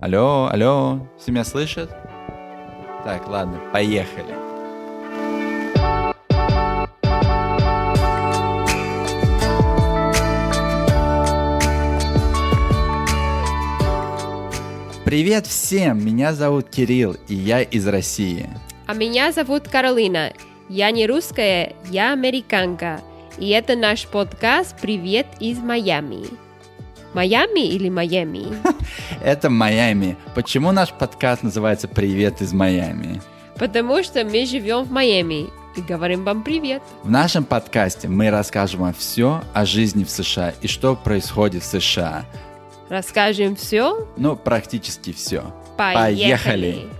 Алло, алло, все меня слышат? Так, ладно, поехали. Привет всем! Меня зовут Кирилл, и я из России. А меня зовут Каролина. Я не русская, я американка. И это наш подкаст «Привет из Майами». Майами или Майами? Это Майами. Почему наш подкаст называется «Привет из Майами»? Потому что мы живем в Майами и говорим вам привет. В нашем подкасте мы расскажем вам все о жизни в США и что происходит в США. Расскажем все? Ну, практически все. Поехали! Поехали.